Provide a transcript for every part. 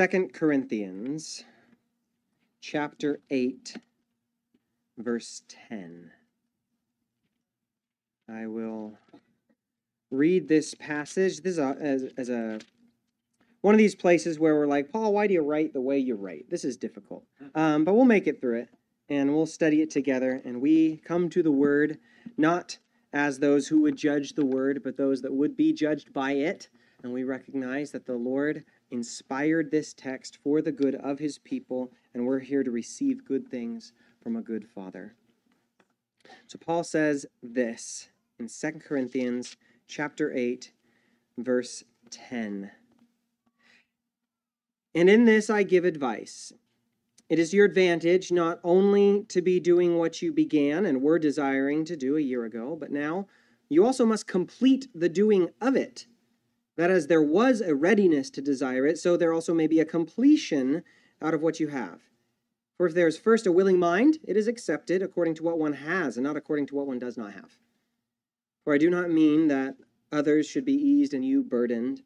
Second Corinthians chapter 8 verse 10. I will read this passage. This is a, as, as a one of these places where we're like, Paul, why do you write the way you write? This is difficult. Um, but we'll make it through it and we'll study it together. And we come to the word not as those who would judge the word, but those that would be judged by it. And we recognize that the Lord inspired this text for the good of his people, and we're here to receive good things from a good father. So Paul says this in 2 Corinthians chapter 8 verse 10. And in this I give advice. It is your advantage not only to be doing what you began and were desiring to do a year ago, but now you also must complete the doing of it. That as there was a readiness to desire it, so there also may be a completion out of what you have. For if there is first a willing mind, it is accepted according to what one has, and not according to what one does not have. For I do not mean that others should be eased and you burdened,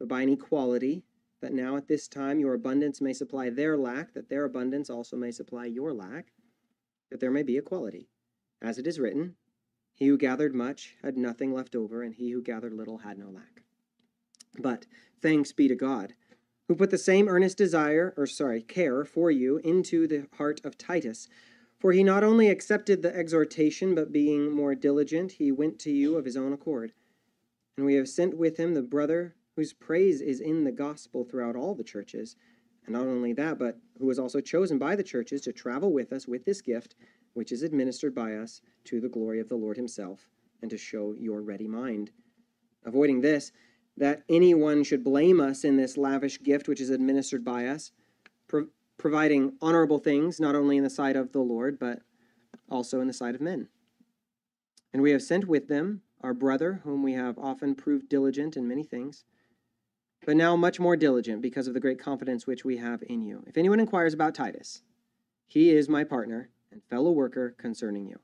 but by an equality, that now at this time your abundance may supply their lack, that their abundance also may supply your lack, that there may be equality. As it is written, He who gathered much had nothing left over, and he who gathered little had no lack. But thanks be to God, who put the same earnest desire, or sorry, care for you into the heart of Titus. For he not only accepted the exhortation, but being more diligent, he went to you of his own accord. And we have sent with him the brother whose praise is in the gospel throughout all the churches. And not only that, but who was also chosen by the churches to travel with us with this gift, which is administered by us to the glory of the Lord himself, and to show your ready mind. Avoiding this, that anyone should blame us in this lavish gift which is administered by us, pro- providing honorable things, not only in the sight of the Lord, but also in the sight of men. And we have sent with them our brother, whom we have often proved diligent in many things but now much more diligent because of the great confidence which we have in you. If anyone inquires about Titus, he is my partner and fellow worker concerning you.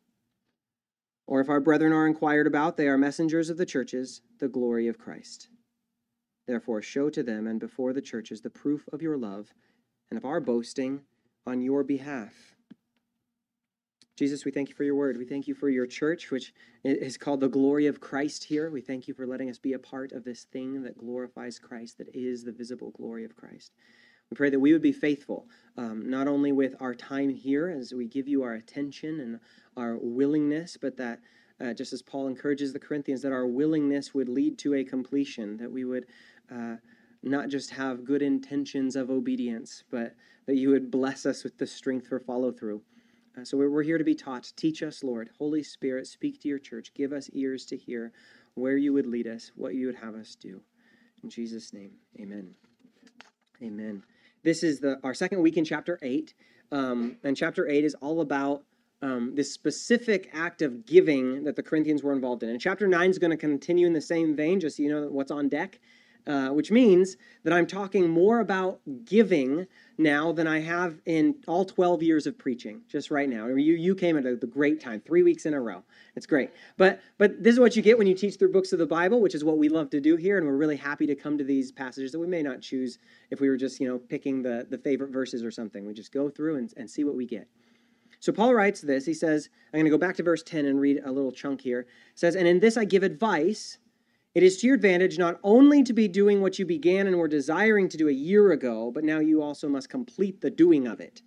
Or if our brethren are inquired about, they are messengers of the churches, the glory of Christ. Therefore, show to them and before the churches the proof of your love and of our boasting on your behalf. Jesus, we thank you for your word. We thank you for your church, which is called the glory of Christ here. We thank you for letting us be a part of this thing that glorifies Christ, that is the visible glory of Christ. We pray that we would be faithful, um, not only with our time here as we give you our attention and our willingness, but that, uh, just as Paul encourages the Corinthians, that our willingness would lead to a completion, that we would uh, not just have good intentions of obedience, but that you would bless us with the strength for follow through. Uh, so we're here to be taught. Teach us, Lord. Holy Spirit, speak to your church. Give us ears to hear where you would lead us, what you would have us do. In Jesus' name, amen. Amen. This is the our second week in chapter 8. Um, and chapter 8 is all about um, this specific act of giving that the Corinthians were involved in. And chapter 9 is going to continue in the same vein, just so you know what's on deck. Uh, which means that I'm talking more about giving now than I have in all 12 years of preaching, just right now. You, you came at a, the great time, three weeks in a row. It's great. But, but this is what you get when you teach through books of the Bible, which is what we love to do here. And we're really happy to come to these passages that we may not choose if we were just, you know, picking the, the favorite verses or something. We just go through and, and see what we get. So Paul writes this. He says, I'm going to go back to verse 10 and read a little chunk here. It says, And in this I give advice it is to your advantage not only to be doing what you began and were desiring to do a year ago, but now you also must complete the doing of it.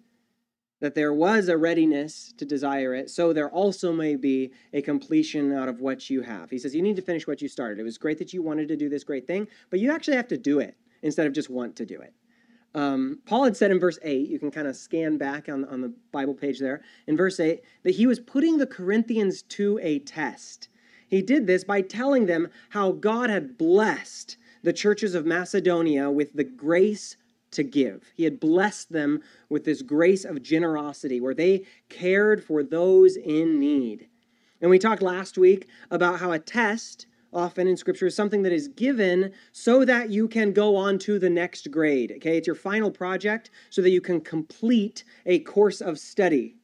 That there was a readiness to desire it, so there also may be a completion out of what you have. He says, You need to finish what you started. It was great that you wanted to do this great thing, but you actually have to do it instead of just want to do it. Um, Paul had said in verse 8, you can kind of scan back on, on the Bible page there, in verse 8, that he was putting the Corinthians to a test. He did this by telling them how God had blessed the churches of Macedonia with the grace to give. He had blessed them with this grace of generosity where they cared for those in need. And we talked last week about how a test, often in Scripture, is something that is given so that you can go on to the next grade. Okay, it's your final project so that you can complete a course of study.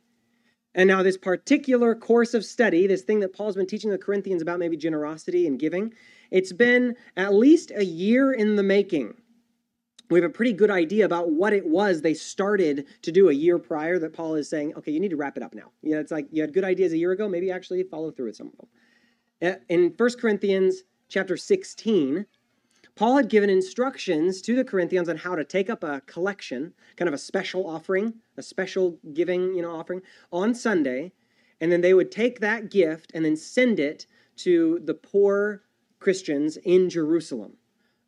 And now, this particular course of study, this thing that Paul's been teaching the Corinthians about, maybe generosity and giving, it's been at least a year in the making. we have a pretty good idea about what it was they started to do a year prior that Paul is saying, okay, you need to wrap it up now. Yeah, it's like you had good ideas a year ago, maybe actually follow through with some of them. Uh, in 1 Corinthians chapter 16, Paul had given instructions to the Corinthians on how to take up a collection, kind of a special offering, a special giving, you know, offering on Sunday, and then they would take that gift and then send it to the poor Christians in Jerusalem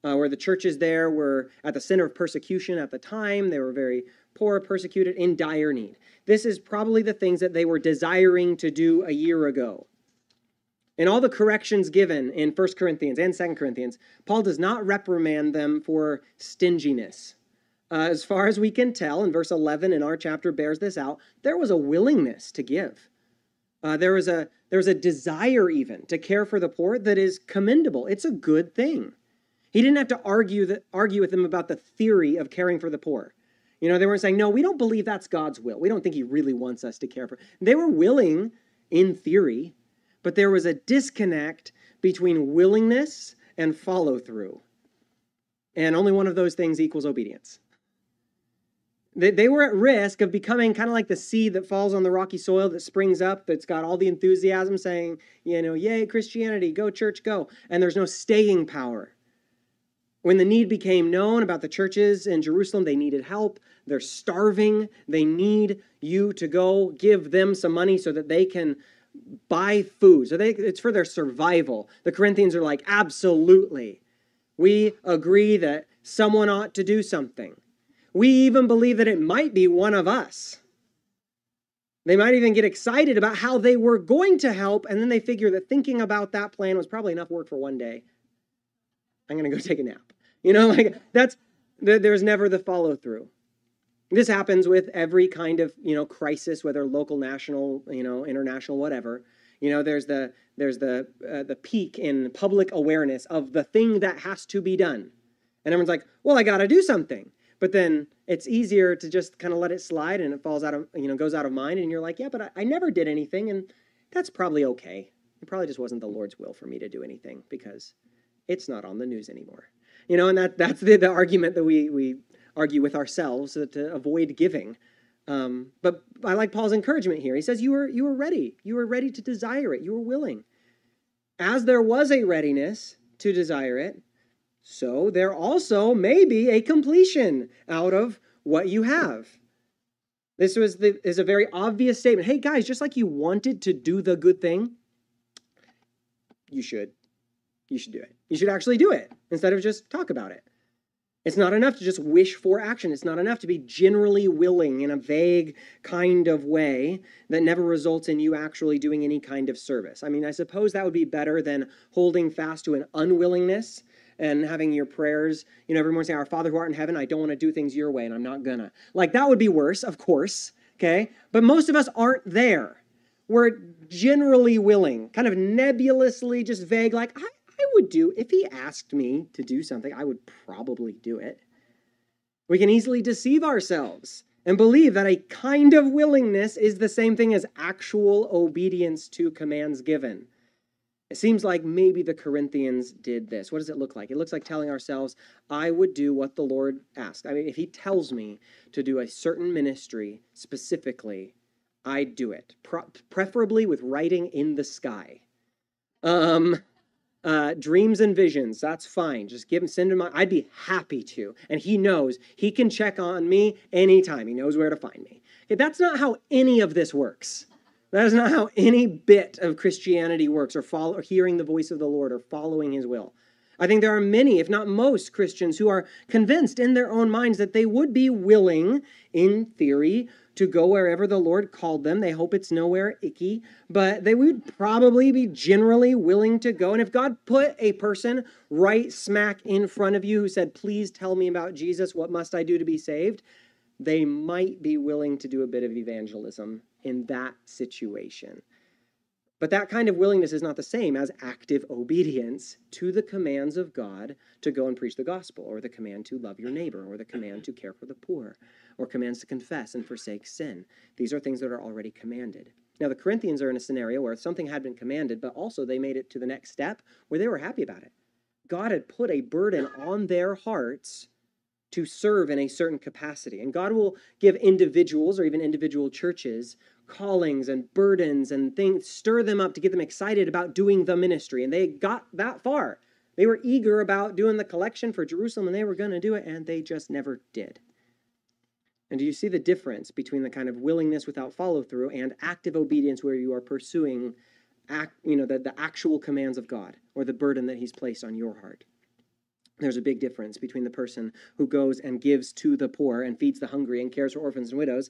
uh, where the churches there were at the center of persecution at the time. They were very poor, persecuted, in dire need. This is probably the things that they were desiring to do a year ago. In all the corrections given in 1 Corinthians and 2 Corinthians, Paul does not reprimand them for stinginess. Uh, as far as we can tell, and verse 11 in our chapter bears this out, there was a willingness to give. Uh, there was a there was a desire even to care for the poor that is commendable. It's a good thing. He didn't have to argue that argue with them about the theory of caring for the poor. You know, they weren't saying, "No, we don't believe that's God's will. We don't think he really wants us to care for." They were willing in theory, but there was a disconnect between willingness and follow through. And only one of those things equals obedience. They, they were at risk of becoming kind of like the seed that falls on the rocky soil that springs up, that's got all the enthusiasm saying, you know, yay, Christianity, go church, go. And there's no staying power. When the need became known about the churches in Jerusalem, they needed help. They're starving. They need you to go give them some money so that they can buy food. So they, it's for their survival. The Corinthians are like, absolutely. We agree that someone ought to do something. We even believe that it might be one of us. They might even get excited about how they were going to help, and then they figure that thinking about that plan was probably enough work for one day. I'm going to go take a nap. You know, like that's there's never the follow through. This happens with every kind of you know crisis, whether local, national, you know, international, whatever. You know, there's the there's the uh, the peak in public awareness of the thing that has to be done, and everyone's like, "Well, I got to do something." But then it's easier to just kind of let it slide, and it falls out of you know goes out of mind, and you're like, "Yeah, but I, I never did anything, and that's probably okay. It probably just wasn't the Lord's will for me to do anything because it's not on the news anymore." You know, and that, that's the, the argument that we, we argue with ourselves to avoid giving. Um, but I like Paul's encouragement here. He says, you were, you were ready. You were ready to desire it. You were willing. As there was a readiness to desire it, so there also may be a completion out of what you have. This was the, is a very obvious statement. Hey, guys, just like you wanted to do the good thing, you should you should do it. You should actually do it instead of just talk about it. It's not enough to just wish for action. It's not enough to be generally willing in a vague kind of way that never results in you actually doing any kind of service. I mean, I suppose that would be better than holding fast to an unwillingness and having your prayers, you know, every morning saying, Our Father who art in heaven, I don't want to do things your way and I'm not gonna. Like, that would be worse, of course, okay? But most of us aren't there. We're generally willing, kind of nebulously, just vague, like, I, would do, if he asked me to do something, I would probably do it. We can easily deceive ourselves and believe that a kind of willingness is the same thing as actual obedience to commands given. It seems like maybe the Corinthians did this. What does it look like? It looks like telling ourselves, I would do what the Lord asked. I mean, if He tells me to do a certain ministry specifically, I'd do it, preferably with writing in the sky. Um, uh, dreams and visions, that's fine. Just give him, send him. I'd be happy to. And he knows he can check on me anytime. He knows where to find me. Okay, that's not how any of this works. That is not how any bit of Christianity works, or, follow, or hearing the voice of the Lord, or following His will. I think there are many, if not most, Christians who are convinced in their own minds that they would be willing, in theory, to go wherever the Lord called them. They hope it's nowhere icky, but they would probably be generally willing to go. And if God put a person right smack in front of you who said, Please tell me about Jesus, what must I do to be saved? They might be willing to do a bit of evangelism in that situation. But that kind of willingness is not the same as active obedience to the commands of God to go and preach the gospel, or the command to love your neighbor, or the mm-hmm. command to care for the poor, or commands to confess and forsake sin. These are things that are already commanded. Now, the Corinthians are in a scenario where something had been commanded, but also they made it to the next step where they were happy about it. God had put a burden on their hearts to serve in a certain capacity. And God will give individuals or even individual churches callings and burdens and things, stir them up to get them excited about doing the ministry. And they got that far. They were eager about doing the collection for Jerusalem and they were going to do it, and they just never did. And do you see the difference between the kind of willingness without follow through and active obedience where you are pursuing act, you know, the, the actual commands of God or the burden that He's placed on your heart? There's a big difference between the person who goes and gives to the poor and feeds the hungry and cares for orphans and widows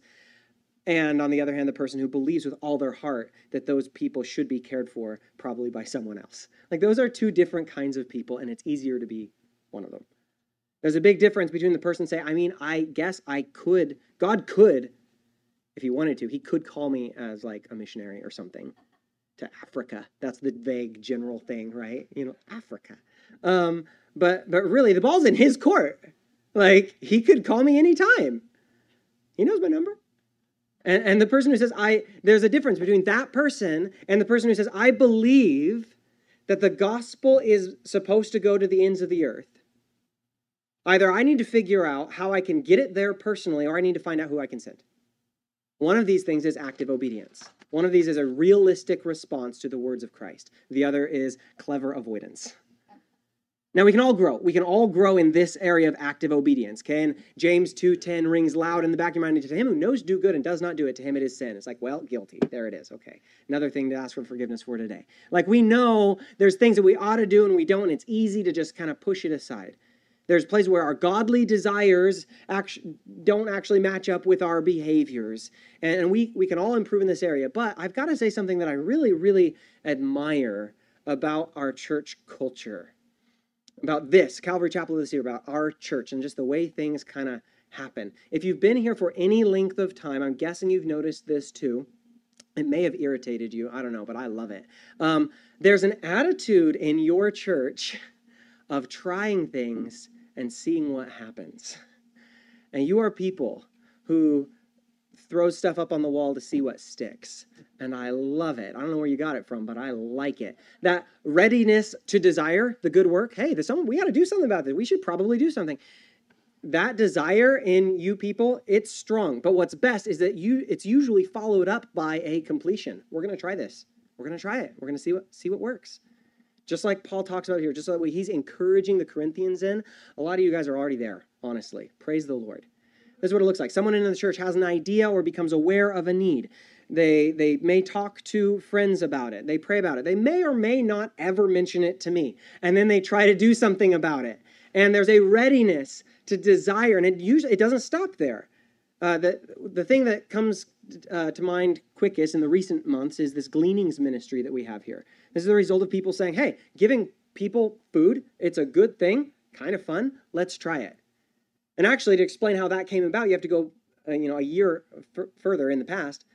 and on the other hand, the person who believes with all their heart that those people should be cared for, probably by someone else. Like those are two different kinds of people, and it's easier to be one of them. There's a big difference between the person say, I mean, I guess I could, God could, if he wanted to, he could call me as like a missionary or something to Africa. That's the vague general thing, right? You know, Africa. Um, but but really the ball's in his court. Like he could call me anytime. He knows my number. And, and the person who says, I, there's a difference between that person and the person who says, I believe that the gospel is supposed to go to the ends of the earth. Either I need to figure out how I can get it there personally, or I need to find out who I can send. One of these things is active obedience. One of these is a realistic response to the words of Christ. The other is clever avoidance. Now we can all grow. We can all grow in this area of active obedience. Okay, and James 2:10 rings loud in the back of your mind. To him who knows do good and does not do it, to him it is sin. It's like, well, guilty. There it is. Okay. Another thing to ask for forgiveness for today. Like we know there's things that we ought to do and we don't, and it's easy to just kind of push it aside. There's places where our godly desires actually don't actually match up with our behaviors. And we, we can all improve in this area. But I've got to say something that I really, really admire about our church culture about this, Calvary Chapel this year, about our church and just the way things kind of happen. If you've been here for any length of time, I'm guessing you've noticed this too. It may have irritated you. I don't know, but I love it. Um, there's an attitude in your church of trying things and seeing what happens. And you are people who throws stuff up on the wall to see what sticks. And I love it. I don't know where you got it from, but I like it. That readiness to desire the good work. Hey, there's someone we got to do something about this. We should probably do something. That desire in you people, it's strong. But what's best is that you it's usually followed up by a completion. We're going to try this. We're going to try it. We're going to see what see what works. Just like Paul talks about here, just like he's encouraging the Corinthians in, a lot of you guys are already there, honestly. Praise the Lord. This is what it looks like. Someone in the church has an idea or becomes aware of a need. They, they may talk to friends about it. They pray about it. They may or may not ever mention it to me. And then they try to do something about it. And there's a readiness to desire, and it usually it doesn't stop there. Uh, the, the thing that comes uh, to mind quickest in the recent months is this gleanings ministry that we have here. This is the result of people saying, hey, giving people food, it's a good thing, kind of fun, let's try it. And actually, to explain how that came about, you have to go, uh, you know, a year f- further in the past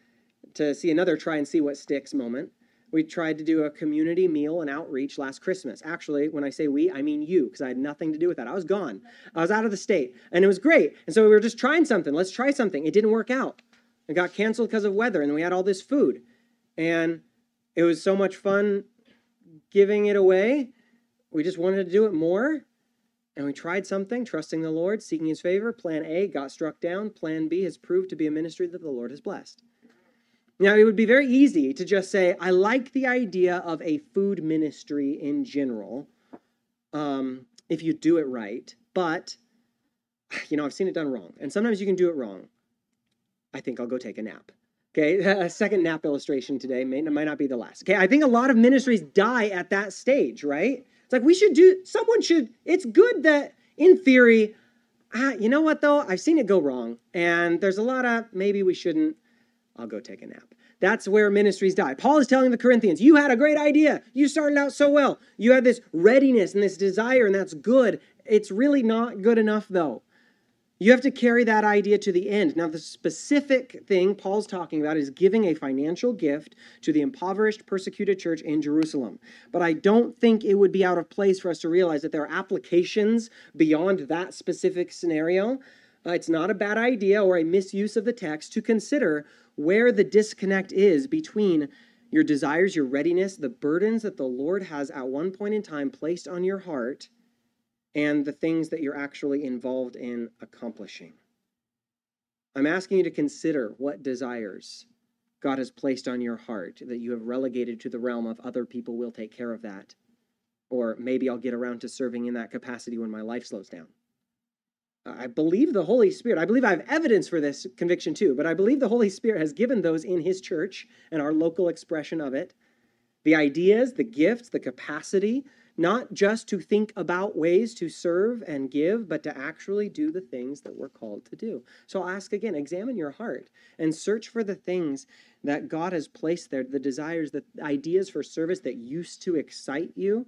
to see another try and see what sticks moment. We tried to do a community meal and outreach last Christmas. Actually, when I say we, I mean you, because I had nothing to do with that. I was gone. I was out of the state, and it was great. And so we were just trying something. Let's try something. It didn't work out. It got canceled because of weather, and we had all this food. And it was so much fun giving it away. We just wanted to do it more. And we tried something, trusting the Lord, seeking his favor. Plan A got struck down. Plan B has proved to be a ministry that the Lord has blessed. Now, it would be very easy to just say, I like the idea of a food ministry in general, um, if you do it right, but, you know, I've seen it done wrong. And sometimes you can do it wrong. I think I'll go take a nap. Okay, a second nap illustration today may, might not be the last. Okay, I think a lot of ministries die at that stage, right? It's like we should do, someone should, it's good that in theory, ah, you know what though? I've seen it go wrong. And there's a lot of maybe we shouldn't. I'll go take a nap. That's where ministries die. Paul is telling the Corinthians, you had a great idea. You started out so well. You had this readiness and this desire, and that's good. It's really not good enough though. You have to carry that idea to the end. Now, the specific thing Paul's talking about is giving a financial gift to the impoverished, persecuted church in Jerusalem. But I don't think it would be out of place for us to realize that there are applications beyond that specific scenario. Uh, it's not a bad idea or a misuse of the text to consider where the disconnect is between your desires, your readiness, the burdens that the Lord has at one point in time placed on your heart and the things that you're actually involved in accomplishing. I'm asking you to consider what desires God has placed on your heart that you have relegated to the realm of other people will take care of that. Or maybe I'll get around to serving in that capacity when my life slows down. I believe the Holy Spirit, I believe I have evidence for this conviction too, but I believe the Holy Spirit has given those in His church and our local expression of it the ideas, the gifts, the capacity, not just to think about ways to serve and give, but to actually do the things that we're called to do. So I'll ask again examine your heart and search for the things that God has placed there, the desires, the ideas for service that used to excite you.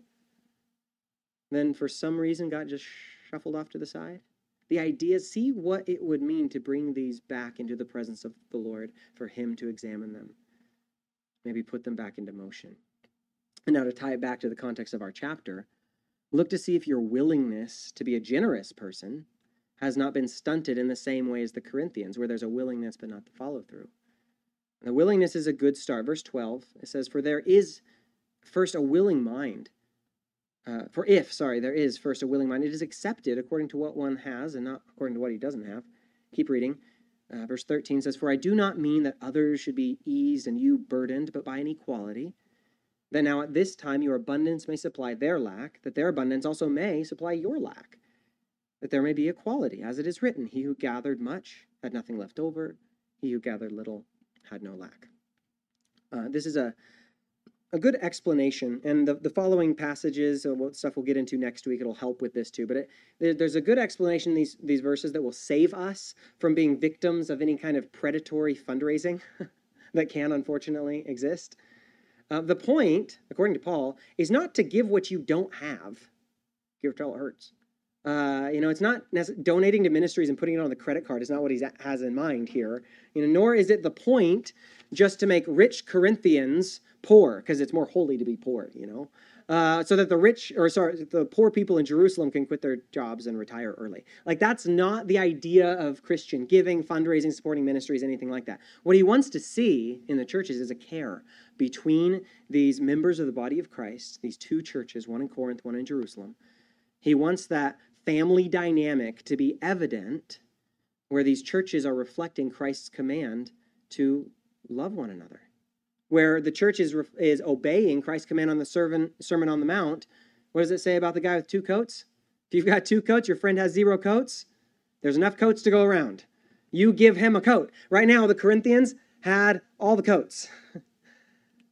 Then for some reason, God just shuffled off to the side the ideas, see what it would mean to bring these back into the presence of the Lord for Him to examine them. Maybe put them back into motion. And now to tie it back to the context of our chapter, look to see if your willingness to be a generous person has not been stunted in the same way as the Corinthians, where there's a willingness but not the follow through. The willingness is a good start. Verse 12, it says, For there is first a willing mind uh, for if, sorry, there is first a willing mind, it is accepted according to what one has and not according to what he doesn't have. Keep reading. Uh, verse 13 says, For I do not mean that others should be eased and you burdened, but by an equality. That now at this time your abundance may supply their lack, that their abundance also may supply your lack. That there may be equality, as it is written, He who gathered much had nothing left over, he who gathered little had no lack. Uh, this is a a good explanation, and the, the following passages, uh, what stuff we'll get into next week, it'll help with this too. But it, there, there's a good explanation these these verses that will save us from being victims of any kind of predatory fundraising that can unfortunately exist. Uh, the point, according to Paul, is not to give what you don't have. Give till it hurts. Uh, you know, it's not donating to ministries and putting it on the credit card is not what he has in mind here. You know, nor is it the point just to make rich Corinthians poor because it's more holy to be poor. You know, uh, so that the rich or sorry, the poor people in Jerusalem can quit their jobs and retire early. Like that's not the idea of Christian giving, fundraising, supporting ministries, anything like that. What he wants to see in the churches is a care between these members of the body of Christ, these two churches, one in Corinth, one in Jerusalem. He wants that family dynamic to be evident where these churches are reflecting Christ's command to love one another. Where the church is, is obeying Christ's command on the servant, Sermon on the Mount, what does it say about the guy with two coats? If you've got two coats, your friend has zero coats, there's enough coats to go around. You give him a coat. Right now, the Corinthians had all the coats.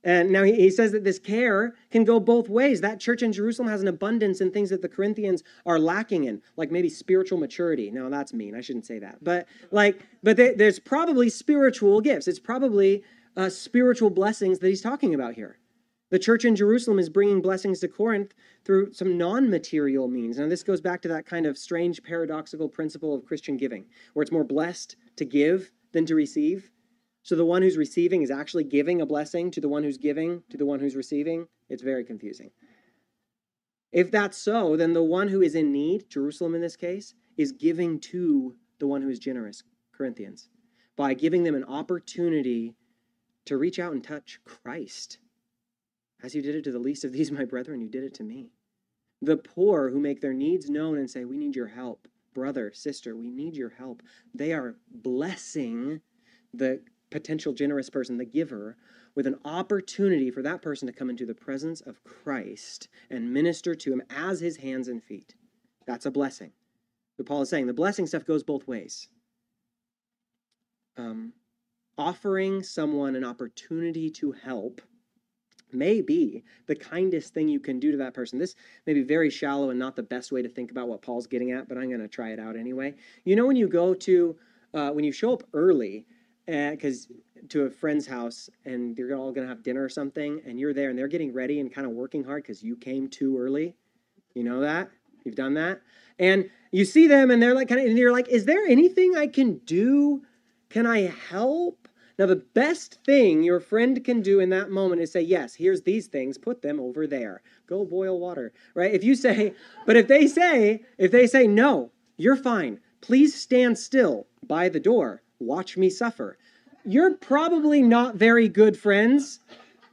And now he, says that this care can go both ways. That church in Jerusalem has an abundance in things that the Corinthians are lacking in, like maybe spiritual maturity. Now that's mean. I shouldn't say that. But like, but they, there's probably spiritual gifts. It's probably uh, spiritual blessings that he's talking about here. The church in Jerusalem is bringing blessings to Corinth through some non material means. Now, this goes back to that kind of strange paradoxical principle of Christian giving, where it's more blessed to give than to receive. So the one who's receiving is actually giving a blessing to the one who's giving to the one who's receiving. It's very confusing. If that's so, then the one who is in need, Jerusalem in this case, is giving to the one who is generous, Corinthians, by giving them an opportunity to reach out and touch Christ. As you did it to the least of these, my brethren, you did it to me. The poor who make their needs known and say, We need your help. Brother, sister, we need your help. They are blessing the potential generous person, the giver, with an opportunity for that person to come into the presence of Christ and minister to him as his hands and feet. That's a blessing. But Paul is saying the blessing stuff goes both ways. Um, offering someone an opportunity to help may be the kindest thing you can do to that person. This may be very shallow and not the best way to think about what Paul's getting at, but I'm going to try it out anyway. You know, when you go to, uh, when you show up early because to a friend's house and you're all going to have dinner or something and you're there and they're getting ready and kind of working hard because you came too early? You know that? You've done that? And you see them and they're like kind of and you're like is there anything i can do? Can i help now the best thing your friend can do in that moment is say yes here's these things put them over there go boil water right if you say but if they say if they say no you're fine please stand still by the door watch me suffer. You're probably not very good friends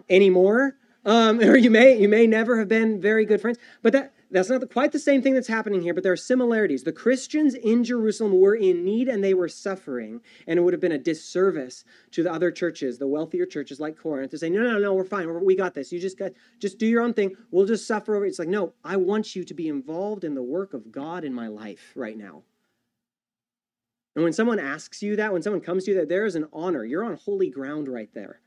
anymore. Um, or you may you may never have been very good friends. But that that's not quite the same thing that's happening here, but there are similarities. The Christians in Jerusalem were in need and they were suffering, and it would have been a disservice to the other churches, the wealthier churches like Corinth, to say, "No, no, no, we're fine. We got this. You just got just do your own thing. We'll just suffer over." It's like, no, I want you to be involved in the work of God in my life right now. And when someone asks you that, when someone comes to you, that there is an honor. You're on holy ground right there.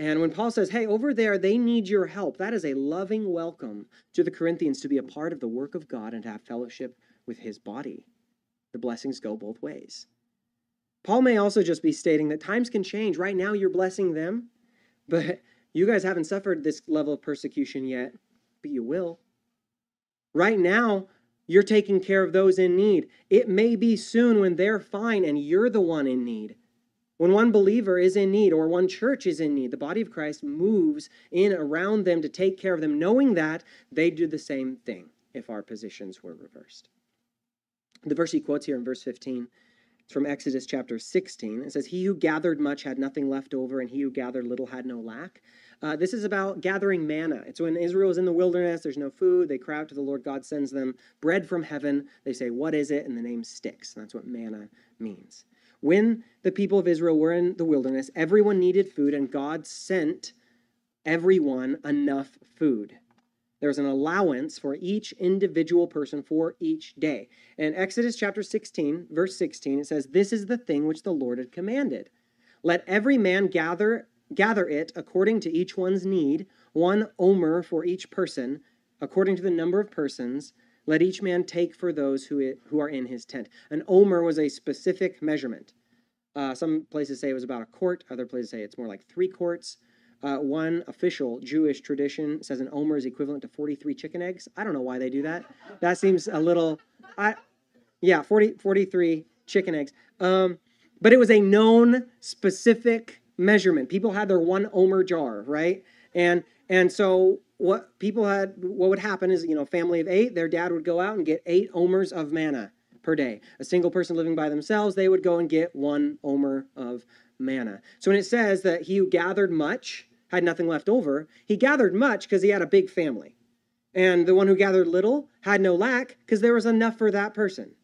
And when Paul says, hey, over there, they need your help, that is a loving welcome to the Corinthians to be a part of the work of God and to have fellowship with his body. The blessings go both ways. Paul may also just be stating that times can change. Right now, you're blessing them, but you guys haven't suffered this level of persecution yet, but you will. Right now, you're taking care of those in need. It may be soon when they're fine and you're the one in need when one believer is in need or one church is in need, the body of Christ moves in around them to take care of them, knowing that they do the same thing if our positions were reversed. The verse he quotes here in verse 15 it's from Exodus chapter 16. It says, He who gathered much had nothing left over, and he who gathered little had no lack. Uh, this is about gathering manna. It's when Israel is in the wilderness, there's no food, they cry out to the Lord, God sends them bread from heaven. They say, What is it? And the name sticks. That's what manna means. When the people of Israel were in the wilderness, everyone needed food, and God sent everyone enough food. There was an allowance for each individual person for each day. In Exodus chapter 16, verse 16, it says, This is the thing which the Lord had commanded. Let every man gather, gather it according to each one's need, one omer for each person, according to the number of persons. Let each man take for those who, who are in his tent. An omer was a specific measurement. Uh, some places say it was about a quart, other places say it's more like three quarts. Uh, one official Jewish tradition says an omer is equivalent to 43 chicken eggs. I don't know why they do that. That seems a little, I, yeah, 40, 43 chicken eggs. Um, but it was a known specific measurement. People had their one omer jar, right? And and so what people had, what would happen is, you know, family of eight, their dad would go out and get eight omers of manna per day. A single person living by themselves, they would go and get one omer of manna. So when it says that he who gathered much had nothing left over, he gathered much because he had a big family. And the one who gathered little had no lack because there was enough for that person.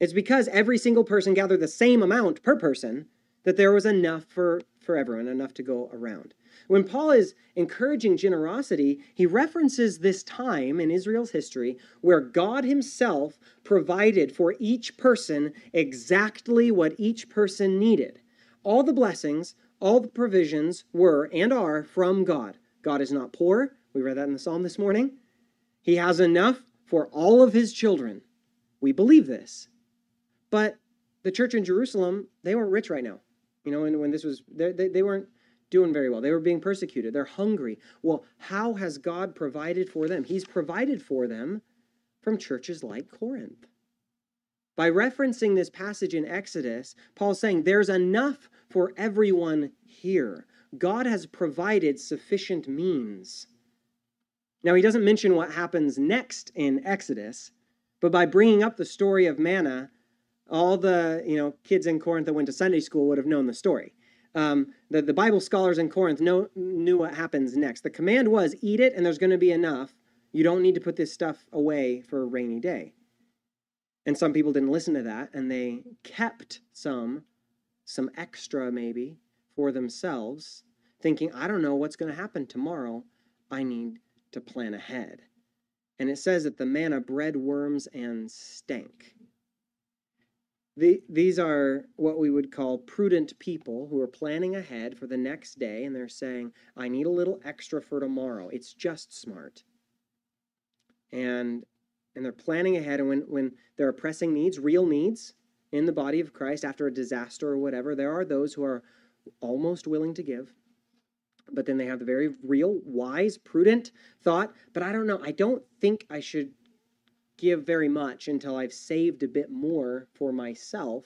It's because every single person gathered the same amount per person that there was enough for, for everyone, enough to go around. When Paul is encouraging generosity, he references this time in Israel's history where God himself provided for each person exactly what each person needed. All the blessings, all the provisions were and are from God. God is not poor. We read that in the psalm this morning. He has enough for all of his children. We believe this. But the church in Jerusalem, they weren't rich right now. You know, and when this was, they, they weren't doing very well. They were being persecuted. They're hungry. Well, how has God provided for them? He's provided for them from churches like Corinth. By referencing this passage in Exodus, Paul's saying there's enough for everyone here. God has provided sufficient means. Now, he doesn't mention what happens next in Exodus, but by bringing up the story of manna, all the you know kids in Corinth that went to Sunday school would have known the story. Um, the, the Bible scholars in Corinth know, knew what happens next. The command was eat it, and there's going to be enough. You don't need to put this stuff away for a rainy day. And some people didn't listen to that, and they kept some, some extra maybe, for themselves, thinking, I don't know what's going to happen tomorrow. I need to plan ahead. And it says that the manna bred worms and stank. The, these are what we would call prudent people who are planning ahead for the next day and they're saying, I need a little extra for tomorrow. It's just smart. And and they're planning ahead and when, when there are pressing needs, real needs in the body of Christ after a disaster or whatever, there are those who are almost willing to give. But then they have the very real, wise, prudent thought, but I don't know, I don't think I should give very much until I've saved a bit more for myself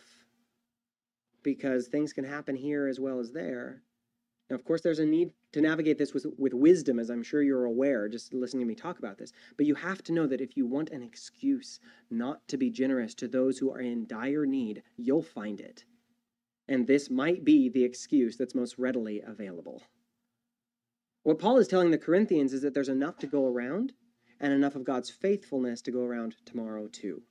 because things can happen here as well as there. Now, of course, there's a need to navigate this with, with wisdom, as I'm sure you're aware, just listening to me talk about this. But you have to know that if you want an excuse not to be generous to those who are in dire need, you'll find it. And this might be the excuse that's most readily available. What Paul is telling the Corinthians is that there's enough to go around, and enough of God's faithfulness to go around tomorrow too.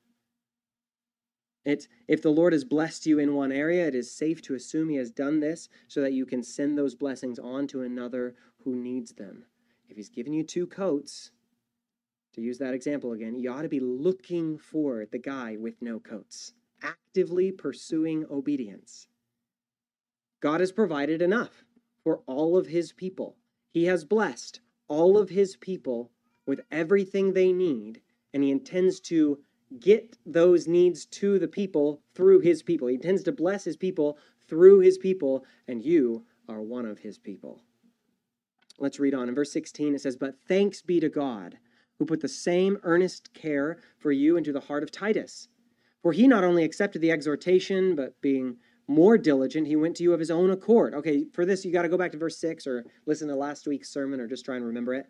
It's, if the Lord has blessed you in one area, it is safe to assume He has done this so that you can send those blessings on to another who needs them. If He's given you two coats, to use that example again, you ought to be looking for the guy with no coats, actively pursuing obedience. God has provided enough for all of His people. He has blessed all of His people with everything they need, and He intends to get those needs to the people through his people. He intends to bless his people through his people, and you are one of his people. Let's read on. In verse 16, it says, But thanks be to God, who put the same earnest care for you into the heart of Titus. For he not only accepted the exhortation, but being more diligent, he went to you of his own accord. Okay, for this, you got to go back to verse 6 or listen to last week's sermon or just try and remember it.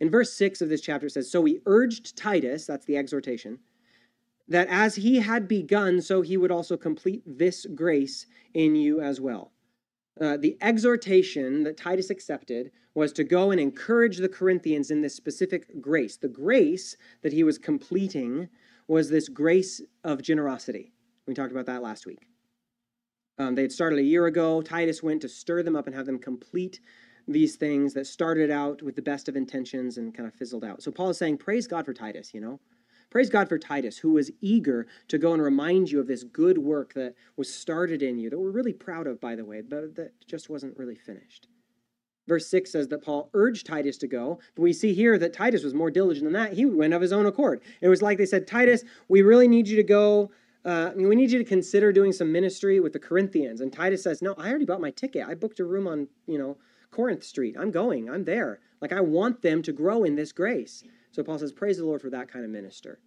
In verse 6 of this chapter, says, So we urged Titus, that's the exhortation, that as he had begun, so he would also complete this grace in you as well. Uh, the exhortation that Titus accepted was to go and encourage the Corinthians in this specific grace. The grace that he was completing was this grace of generosity. We talked about that last week. Um, they had started a year ago. Titus went to stir them up and have them complete these things that started out with the best of intentions and kind of fizzled out. So Paul is saying, Praise God for Titus, you know? Praise God for Titus, who was eager to go and remind you of this good work that was started in you, that we're really proud of, by the way, but that just wasn't really finished. Verse 6 says that Paul urged Titus to go, but we see here that Titus was more diligent than that. He went of his own accord. It was like they said, Titus, we really need you to go. Uh, we need you to consider doing some ministry with the Corinthians. And Titus says, No, I already bought my ticket. I booked a room on, you know, Corinth Street. I'm going. I'm there. Like, I want them to grow in this grace. So Paul says, Praise the Lord for that kind of minister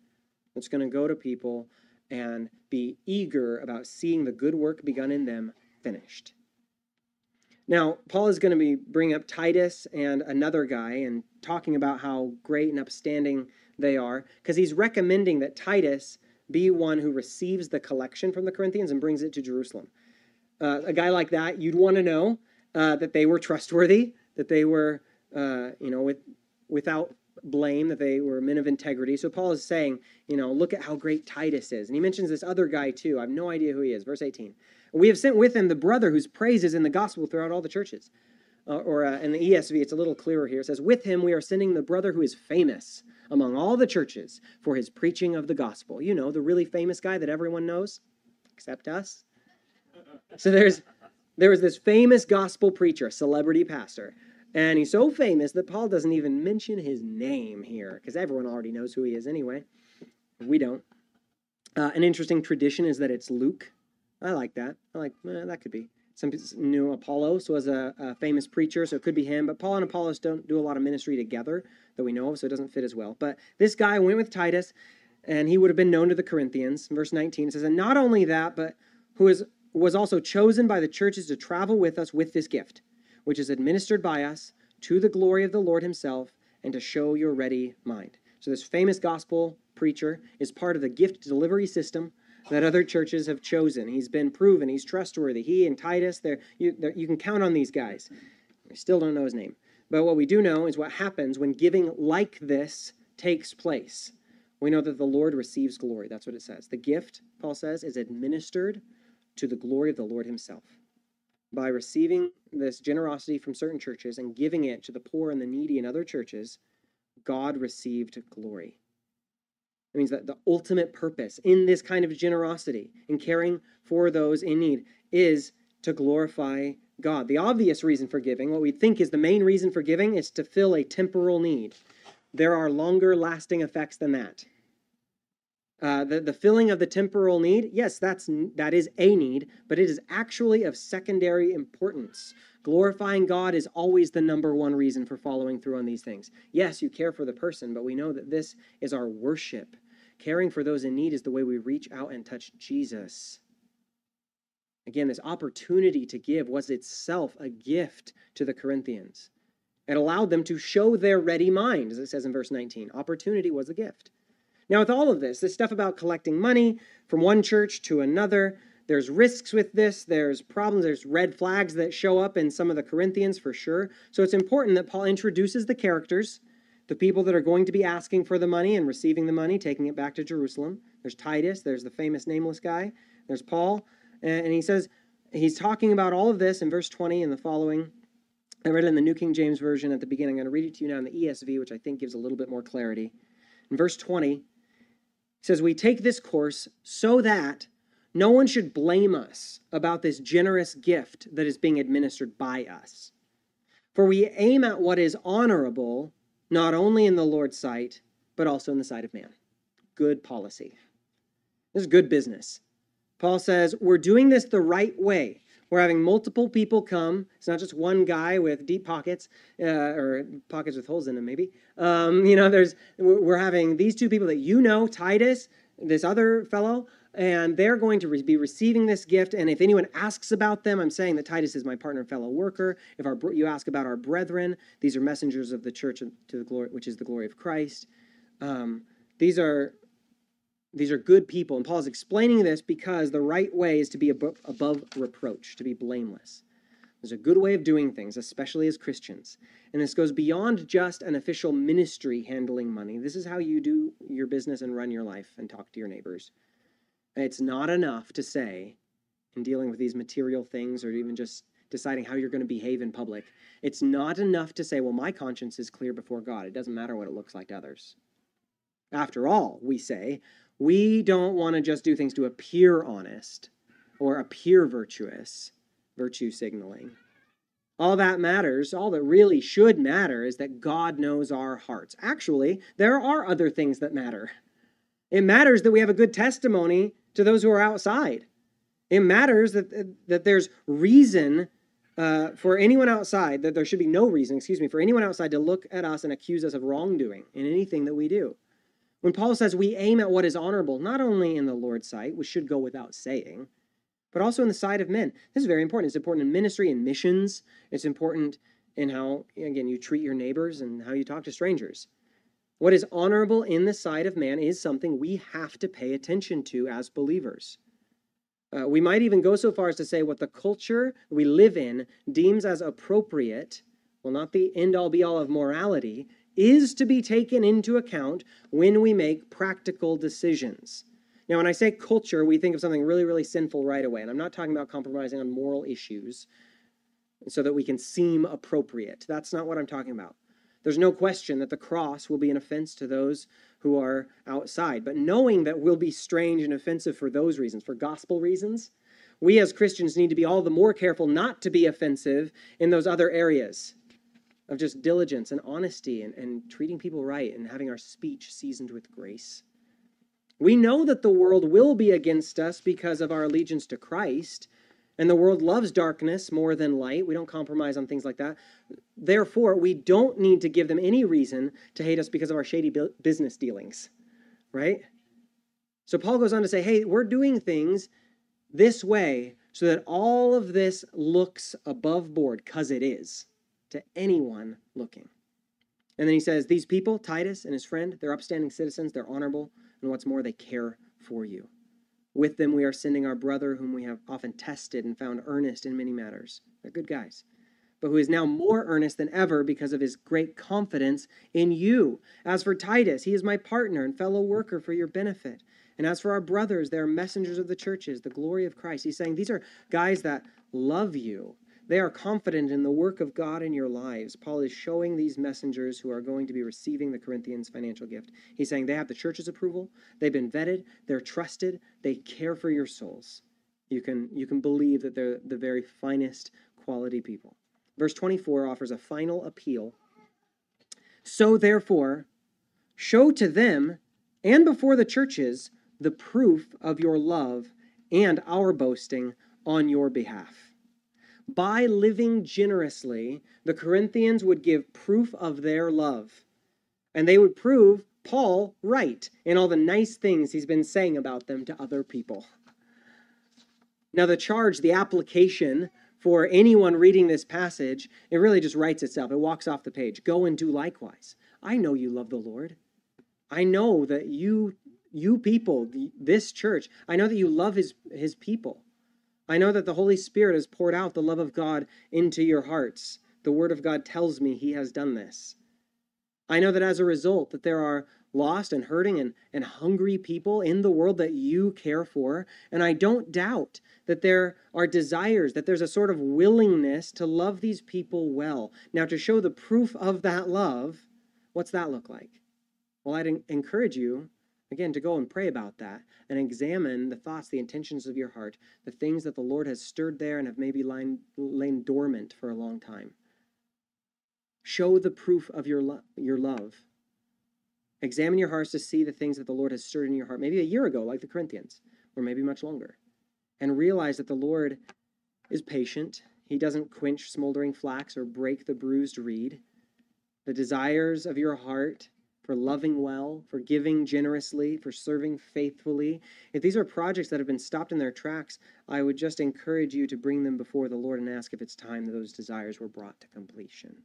that's going to go to people and be eager about seeing the good work begun in them finished. Now, Paul is going to be bringing up Titus and another guy and talking about how great and upstanding they are, because he's recommending that Titus be one who receives the collection from the Corinthians and brings it to Jerusalem. Uh, a guy like that, you'd want to know uh, that they were trustworthy, that they were, uh, you know, with, without blame, that they were men of integrity. So Paul is saying, you know, look at how great Titus is. And he mentions this other guy too. I have no idea who he is. Verse 18. We have sent with him the brother whose praise is in the gospel throughout all the churches. Uh, or uh, in the ESV, it's a little clearer here. It says, With him we are sending the brother who is famous among all the churches for his preaching of the gospel. You know, the really famous guy that everyone knows, except us. So there's there was this famous gospel preacher, celebrity pastor, and he's so famous that Paul doesn't even mention his name here because everyone already knows who he is anyway. We don't. Uh, an interesting tradition is that it's Luke. I like that. I like eh, that could be. Some people knew Apollos was a, a, famous preacher, so it could be him. But Paul and Apollos don't do a lot of ministry together that we know of, so it doesn't fit as well. But this guy went with Titus, and he would have been known to the Corinthians. Verse 19 says, And not only that, but who is, was also chosen by the churches to travel with us with this gift which is administered by us to the glory of the Lord Himself and to show your ready mind. So, this famous gospel preacher is part of the gift delivery system that other churches have chosen. He's been proven, he's trustworthy. He and Titus, they're, you, they're, you can count on these guys. We still don't know his name. But what we do know is what happens when giving like this takes place. We know that the Lord receives glory. That's what it says. The gift, Paul says, is administered to the glory of the Lord Himself by receiving this generosity from certain churches and giving it to the poor and the needy in other churches, God received glory. It means that the ultimate purpose in this kind of generosity, in caring for those in need, is to glorify God. The obvious reason for giving, what we think is the main reason for giving, is to fill a temporal need. There are longer lasting effects than that. Uh, the, the filling of the temporal need, yes, that's that is a need, but it is actually of secondary importance. Glorifying God is always the number one reason for following through on these things. Yes, you care for the person, but we know that this is our worship. Caring for those in need is the way we reach out and touch Jesus. Again, this opportunity to give was itself a gift to the Corinthians. It allowed them to show their ready mind, as it says in verse 19. Opportunity was a gift. Now, with all of this, this stuff about collecting money from one church to another, there's risks with this, there's problems, there's red flags that show up in some of the Corinthians for sure. So it's important that Paul introduces the characters the people that are going to be asking for the money and receiving the money, taking it back to Jerusalem. There's Titus, there's the famous nameless guy, there's Paul. And he says, he's talking about all of this in verse 20 and the following. I read it in the New King James Version at the beginning. I'm going to read it to you now in the ESV, which I think gives a little bit more clarity. In verse 20, he says, We take this course so that no one should blame us about this generous gift that is being administered by us. For we aim at what is honorable, not only in the Lord's sight, but also in the sight of man. Good policy. This is good business. Paul says, We're doing this the right way. We're having multiple people come. It's not just one guy with deep pockets uh, or pockets with holes in them, maybe. Um, you know, there's we're having these two people that you know, Titus, this other fellow, and they're going to be receiving this gift. And if anyone asks about them, I'm saying that Titus is my partner fellow worker. If our, you ask about our brethren, these are messengers of the church to the glory, which is the glory of Christ. Um, these are these are good people. And Paul's explaining this because the right way is to be above, above reproach, to be blameless. There's a good way of doing things, especially as Christians. And this goes beyond just an official ministry handling money. This is how you do your business and run your life and talk to your neighbors. It's not enough to say, in dealing with these material things or even just deciding how you're going to behave in public, it's not enough to say, well, my conscience is clear before God. It doesn't matter what it looks like to others. After all, we say, we don't want to just do things to appear honest or appear virtuous, virtue signaling. All that matters, all that really should matter, is that God knows our hearts. Actually, there are other things that matter. It matters that we have a good testimony to those who are outside. It matters that, that there's reason uh, for anyone outside, that there should be no reason, excuse me, for anyone outside to look at us and accuse us of wrongdoing in anything that we do. When Paul says we aim at what is honorable, not only in the Lord's sight, which should go without saying, but also in the sight of men. This is very important. It's important in ministry and missions. It's important in how, again, you treat your neighbors and how you talk to strangers. What is honorable in the sight of man is something we have to pay attention to as believers. Uh, we might even go so far as to say what the culture we live in deems as appropriate, well, not the end all be all of morality, is to be taken into account when we make practical decisions. Now, when I say culture, we think of something really, really sinful right away. And I'm not talking about compromising on moral issues so that we can seem appropriate. That's not what I'm talking about. There's no question that the cross will be an offense to those who are outside. But knowing that will be strange and offensive for those reasons, for gospel reasons, we as Christians need to be all the more careful not to be offensive in those other areas of just diligence and honesty and, and treating people right and having our speech seasoned with grace. We know that the world will be against us because of our allegiance to Christ, and the world loves darkness more than light. We don't compromise on things like that. Therefore, we don't need to give them any reason to hate us because of our shady business dealings, right? So Paul goes on to say, hey, we're doing things this way so that all of this looks above board, because it is to anyone looking. And then he says, These people, Titus and his friend, they're upstanding citizens, they're honorable, and what's more, they care for you. With them we are sending our brother, whom we have often tested and found earnest in many matters. They're good guys. But who is now more earnest than ever because of his great confidence in you. As for Titus, he is my partner and fellow worker for your benefit. And as for our brothers, they are messengers of the churches, the glory of Christ. He's saying these are guys that love you they are confident in the work of God in your lives. Paul is showing these messengers who are going to be receiving the Corinthians financial gift. He's saying they have the church's approval, they've been vetted, they're trusted, they care for your souls. You can, you can believe that they're the very finest quality people. Verse 24 offers a final appeal. So, therefore, show to them and before the churches the proof of your love and our boasting on your behalf. By living generously, the Corinthians would give proof of their love. And they would prove Paul right in all the nice things he's been saying about them to other people. Now, the charge, the application for anyone reading this passage, it really just writes itself. It walks off the page. Go and do likewise. I know you love the Lord. I know that you you people, this church, I know that you love his his people. I know that the Holy Spirit has poured out the love of God into your hearts. The Word of God tells me He has done this. I know that as a result that there are lost and hurting and, and hungry people in the world that you care for. And I don't doubt that there are desires, that there's a sort of willingness to love these people well. Now, to show the proof of that love, what's that look like? Well, I'd encourage you, again, to go and pray about that and examine the thoughts, the intentions of your heart, the things that the Lord has stirred there and have maybe lain, lain dormant for a long time. Show the proof of your, lo- your love. Examine your hearts to see the things that the Lord has stirred in your heart, maybe a year ago, like the Corinthians, or maybe much longer. And realize that the Lord is patient. He doesn't quench smoldering flax or break the bruised reed. The desires of your heart for loving well, for giving generously, for serving faithfully. If these are projects that have been stopped in their tracks, I would just encourage you to bring them before the Lord and ask if it's time that those desires were brought to completion.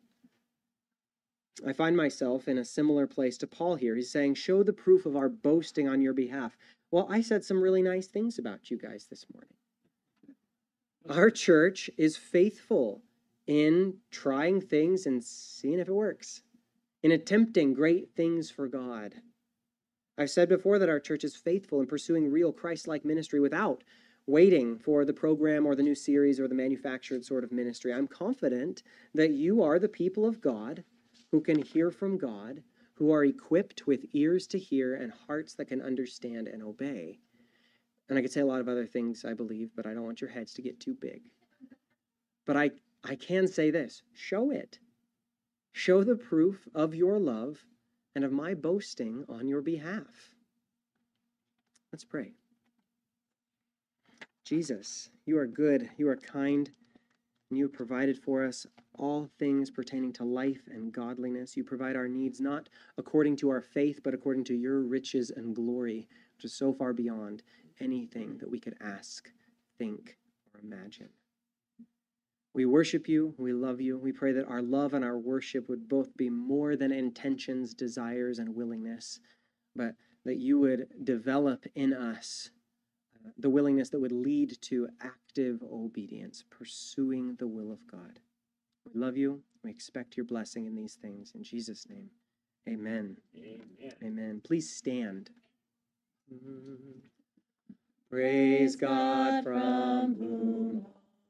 I find myself in a similar place to Paul here. He's saying, Show the proof of our boasting on your behalf. Well, I said some really nice things about you guys this morning. Our church is faithful in trying things and seeing if it works, in attempting great things for God. I've said before that our church is faithful in pursuing real Christ like ministry without waiting for the program or the new series or the manufactured sort of ministry. I'm confident that you are the people of God who can hear from God, who are equipped with ears to hear and hearts that can understand and obey. And I could say a lot of other things, I believe, but I don't want your heads to get too big. But I, I can say this show it. Show the proof of your love and of my boasting on your behalf. Let's pray. Jesus, you are good, you are kind, and you have provided for us all things pertaining to life and godliness. You provide our needs not according to our faith, but according to your riches and glory, which is so far beyond anything that we could ask, think, or imagine. We worship you. We love you. We pray that our love and our worship would both be more than intentions, desires, and willingness, but that you would develop in us uh, the willingness that would lead to active obedience, pursuing the will of God. We love you. We expect your blessing in these things. In Jesus' name, amen. Amen. amen. Please stand. Mm-hmm. Praise God from whom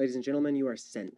Ladies and gentlemen, you are sent.